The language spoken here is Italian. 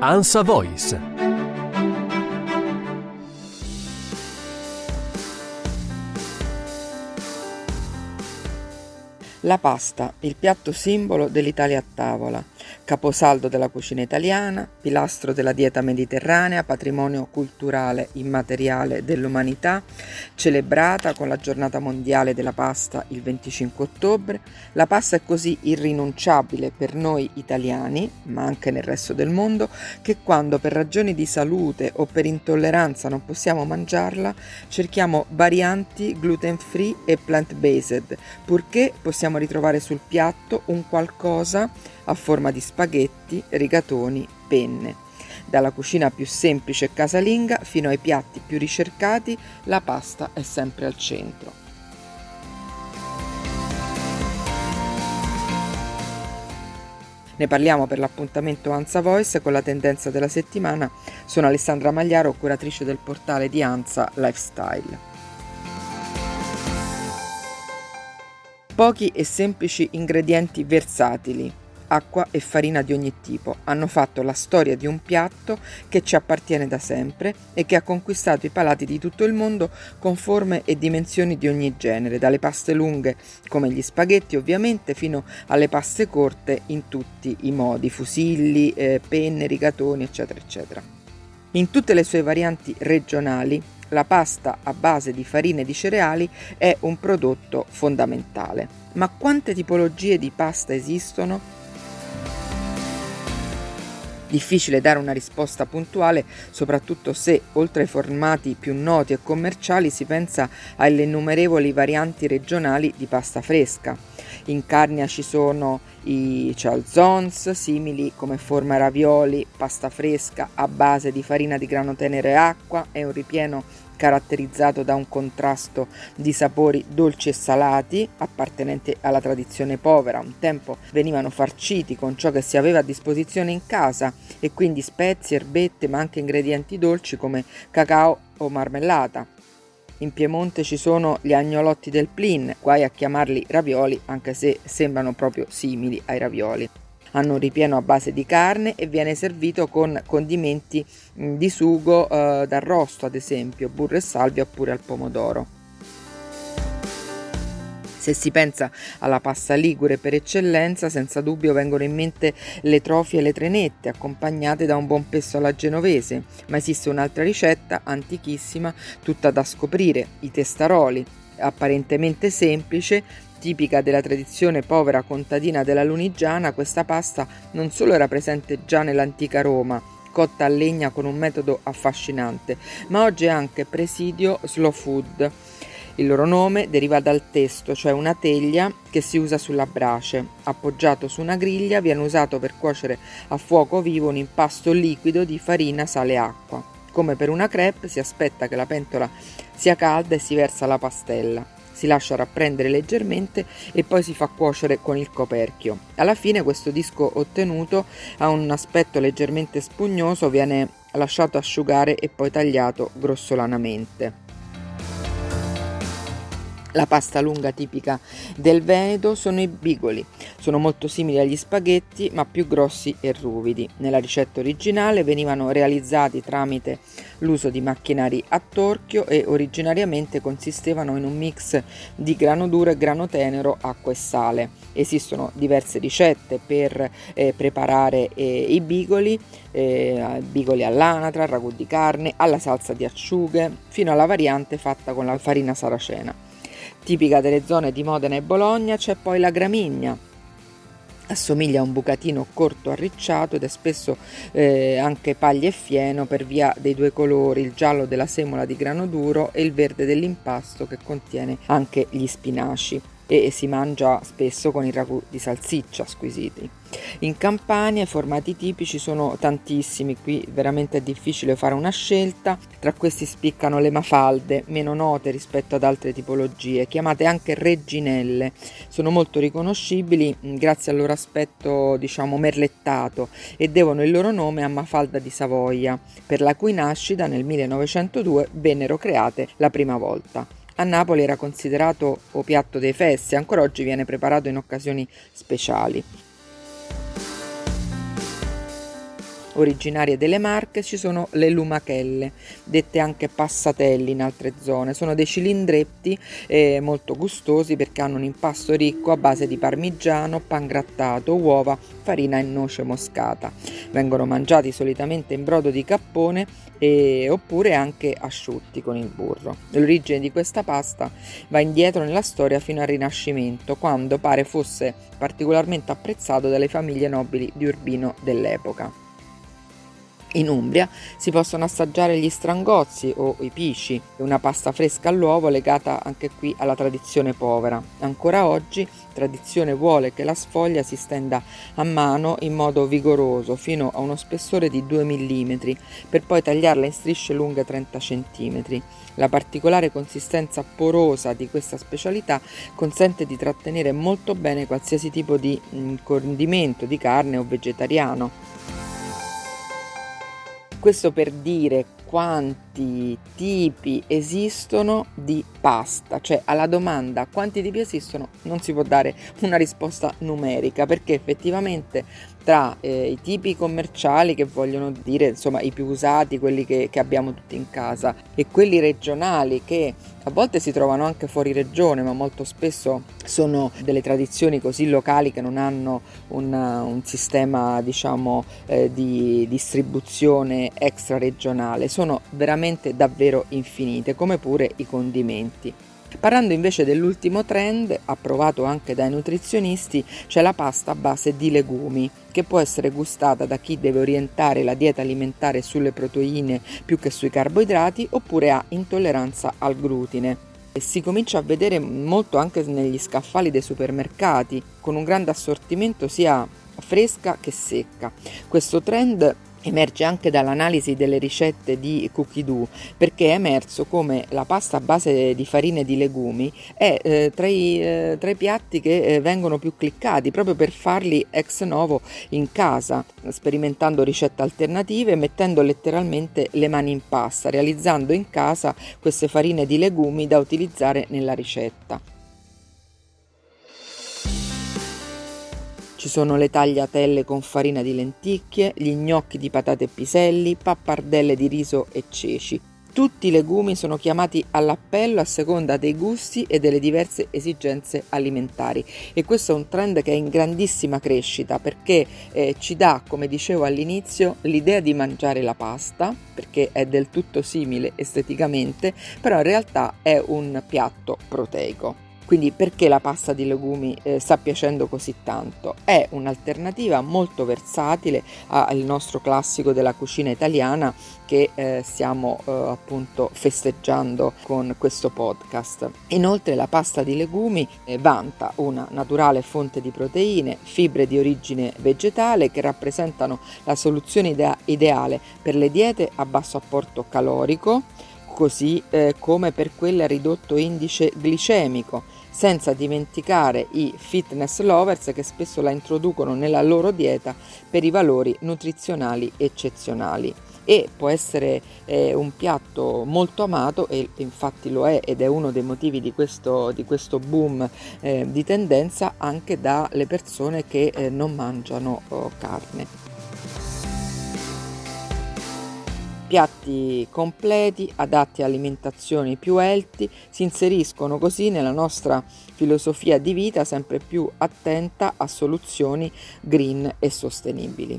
Ansa Voice. La pasta, il piatto simbolo dell'Italia a tavola caposaldo della cucina italiana, pilastro della dieta mediterranea, patrimonio culturale immateriale dell'umanità, celebrata con la giornata mondiale della pasta il 25 ottobre, la pasta è così irrinunciabile per noi italiani, ma anche nel resto del mondo, che quando per ragioni di salute o per intolleranza non possiamo mangiarla, cerchiamo varianti gluten free e plant based, purché possiamo ritrovare sul piatto un qualcosa a forma di spaghetti, rigatoni, penne. Dalla cucina più semplice e casalinga fino ai piatti più ricercati, la pasta è sempre al centro. Ne parliamo per l'appuntamento Anza Voice con la tendenza della settimana. Sono Alessandra Magliaro, curatrice del portale di Anza Lifestyle. Pochi e semplici ingredienti versatili acqua e farina di ogni tipo hanno fatto la storia di un piatto che ci appartiene da sempre e che ha conquistato i palati di tutto il mondo con forme e dimensioni di ogni genere, dalle paste lunghe come gli spaghetti ovviamente fino alle paste corte in tutti i modi, fusilli, eh, penne, rigatoni eccetera eccetera. In tutte le sue varianti regionali la pasta a base di farine di cereali è un prodotto fondamentale. Ma quante tipologie di pasta esistono? Difficile dare una risposta puntuale, soprattutto se, oltre ai formati più noti e commerciali, si pensa alle innumerevoli varianti regionali di pasta fresca. In Carnia ci sono i calzons, simili come forma ravioli, pasta fresca a base di farina di grano tenero e acqua e un ripieno caratterizzato da un contrasto di sapori dolci e salati, appartenenti alla tradizione povera. Un tempo venivano farciti con ciò che si aveva a disposizione in casa e quindi spezie, erbette, ma anche ingredienti dolci come cacao o marmellata. In Piemonte ci sono gli agnolotti del Plin, guai a chiamarli ravioli anche se sembrano proprio simili ai ravioli hanno un ripieno a base di carne e viene servito con condimenti di sugo eh, d'arrosto, ad esempio burro e salvia oppure al pomodoro. Se si pensa alla pasta ligure per eccellenza, senza dubbio vengono in mente le trofie e le trenette, accompagnate da un buon pesto alla genovese, ma esiste un'altra ricetta antichissima, tutta da scoprire, i testaroli, apparentemente semplice, Tipica della tradizione povera contadina della Lunigiana, questa pasta non solo era presente già nell'antica Roma, cotta a legna con un metodo affascinante, ma oggi è anche presidio slow food. Il loro nome deriva dal testo, cioè una teglia che si usa sulla brace. Appoggiato su una griglia viene usato per cuocere a fuoco vivo un impasto liquido di farina, sale e acqua. Come per una crepe si aspetta che la pentola sia calda e si versa la pastella si lascia rapprendere leggermente e poi si fa cuocere con il coperchio. Alla fine questo disco ottenuto ha un aspetto leggermente spugnoso, viene lasciato asciugare e poi tagliato grossolanamente. La pasta lunga tipica del Veneto sono i bigoli. Sono molto simili agli spaghetti, ma più grossi e ruvidi. Nella ricetta originale venivano realizzati tramite l'uso di macchinari a torchio e originariamente consistevano in un mix di grano duro e grano tenero, acqua e sale. Esistono diverse ricette per eh, preparare eh, i bigoli, eh, bigoli all'anatra, ragù di carne, alla salsa di acciughe, fino alla variante fatta con la farina saracena. Tipica delle zone di Modena e Bologna c'è poi la gramigna, assomiglia a un bucatino corto arricciato ed è spesso eh, anche paglia e fieno per via dei due colori, il giallo della semola di grano duro e il verde dell'impasto che contiene anche gli spinaci e si mangia spesso con i ragù di salsiccia squisiti. In Campania i formati tipici sono tantissimi, qui veramente è difficile fare una scelta, tra questi spiccano le mafalde, meno note rispetto ad altre tipologie, chiamate anche reginelle, sono molto riconoscibili mm, grazie al loro aspetto diciamo merlettato e devono il loro nome a Mafalda di Savoia, per la cui nascita nel 1902 vennero create la prima volta. A Napoli era considerato o piatto dei festi, ancora oggi viene preparato in occasioni speciali. Originarie delle Marche ci sono le lumachelle, dette anche passatelli in altre zone. Sono dei cilindretti eh, molto gustosi perché hanno un impasto ricco a base di parmigiano, pan grattato, uova, farina e noce moscata. Vengono mangiati solitamente in brodo di cappone e, oppure anche asciutti con il burro. L'origine di questa pasta va indietro nella storia fino al Rinascimento, quando pare fosse particolarmente apprezzato dalle famiglie nobili di Urbino dell'epoca. In Umbria si possono assaggiare gli strangozzi o i pisci, una pasta fresca all'uovo legata anche qui alla tradizione povera. Ancora oggi tradizione vuole che la sfoglia si stenda a mano in modo vigoroso fino a uno spessore di 2 mm per poi tagliarla in strisce lunghe 30 cm. La particolare consistenza porosa di questa specialità consente di trattenere molto bene qualsiasi tipo di mm, condimento di carne o vegetariano. Questo per dire quanti tipi esistono di pasta, cioè alla domanda quanti tipi esistono non si può dare una risposta numerica perché effettivamente tra eh, i tipi commerciali che vogliono dire insomma i più usati, quelli che, che abbiamo tutti in casa e quelli regionali che a volte si trovano anche fuori regione, ma molto spesso sono delle tradizioni così locali che non hanno un, un sistema, diciamo, eh, di distribuzione extra regionale. Sono veramente davvero infinite, come pure i condimenti. Parlando invece dell'ultimo trend, approvato anche dai nutrizionisti, c'è la pasta a base di legumi, che può essere gustata da chi deve orientare la dieta alimentare sulle proteine più che sui carboidrati oppure ha intolleranza al glutine. E si comincia a vedere molto anche negli scaffali dei supermercati, con un grande assortimento sia fresca che secca. Questo trend emerge anche dall'analisi delle ricette di Cookie Doo perché è emerso come la pasta a base di farine di legumi è eh, tra, i, eh, tra, i, piatti che eh, vengono più cliccati proprio per farli ex novo in casa sperimentando ricette alternative mettendo letteralmente le mani in pasta realizzando in casa queste farine di legumi da utilizzare nella ricetta. Ci sono le tagliatelle con farina di lenticchie, gli gnocchi di patate e piselli, pappardelle di riso e ceci. Tutti i legumi sono chiamati all'appello a seconda dei gusti e delle diverse esigenze alimentari e questo è un trend che è in grandissima crescita perché eh, ci dà, come dicevo all'inizio, l'idea di mangiare la pasta perché è del tutto simile esteticamente, però in realtà è un piatto proteico. Quindi perché la pasta di legumi eh, sta piacendo così tanto? È un'alternativa molto versatile al nostro classico della cucina italiana che eh, stiamo eh, appunto festeggiando con questo podcast. Inoltre la pasta di legumi eh, vanta una naturale fonte di proteine, fibre di origine vegetale che rappresentano la soluzione idea- ideale per le diete a basso apporto calorico, così eh, come per quelle a ridotto indice glicemico senza dimenticare i fitness lovers che spesso la introducono nella loro dieta per i valori nutrizionali eccezionali e può essere eh, un piatto molto amato e infatti lo è ed è uno dei motivi di questo, di questo boom eh, di tendenza anche dalle persone che eh, non mangiano oh, carne. Piatti completi, adatti a alimentazioni più healthy, si inseriscono così nella nostra filosofia di vita sempre più attenta a soluzioni green e sostenibili.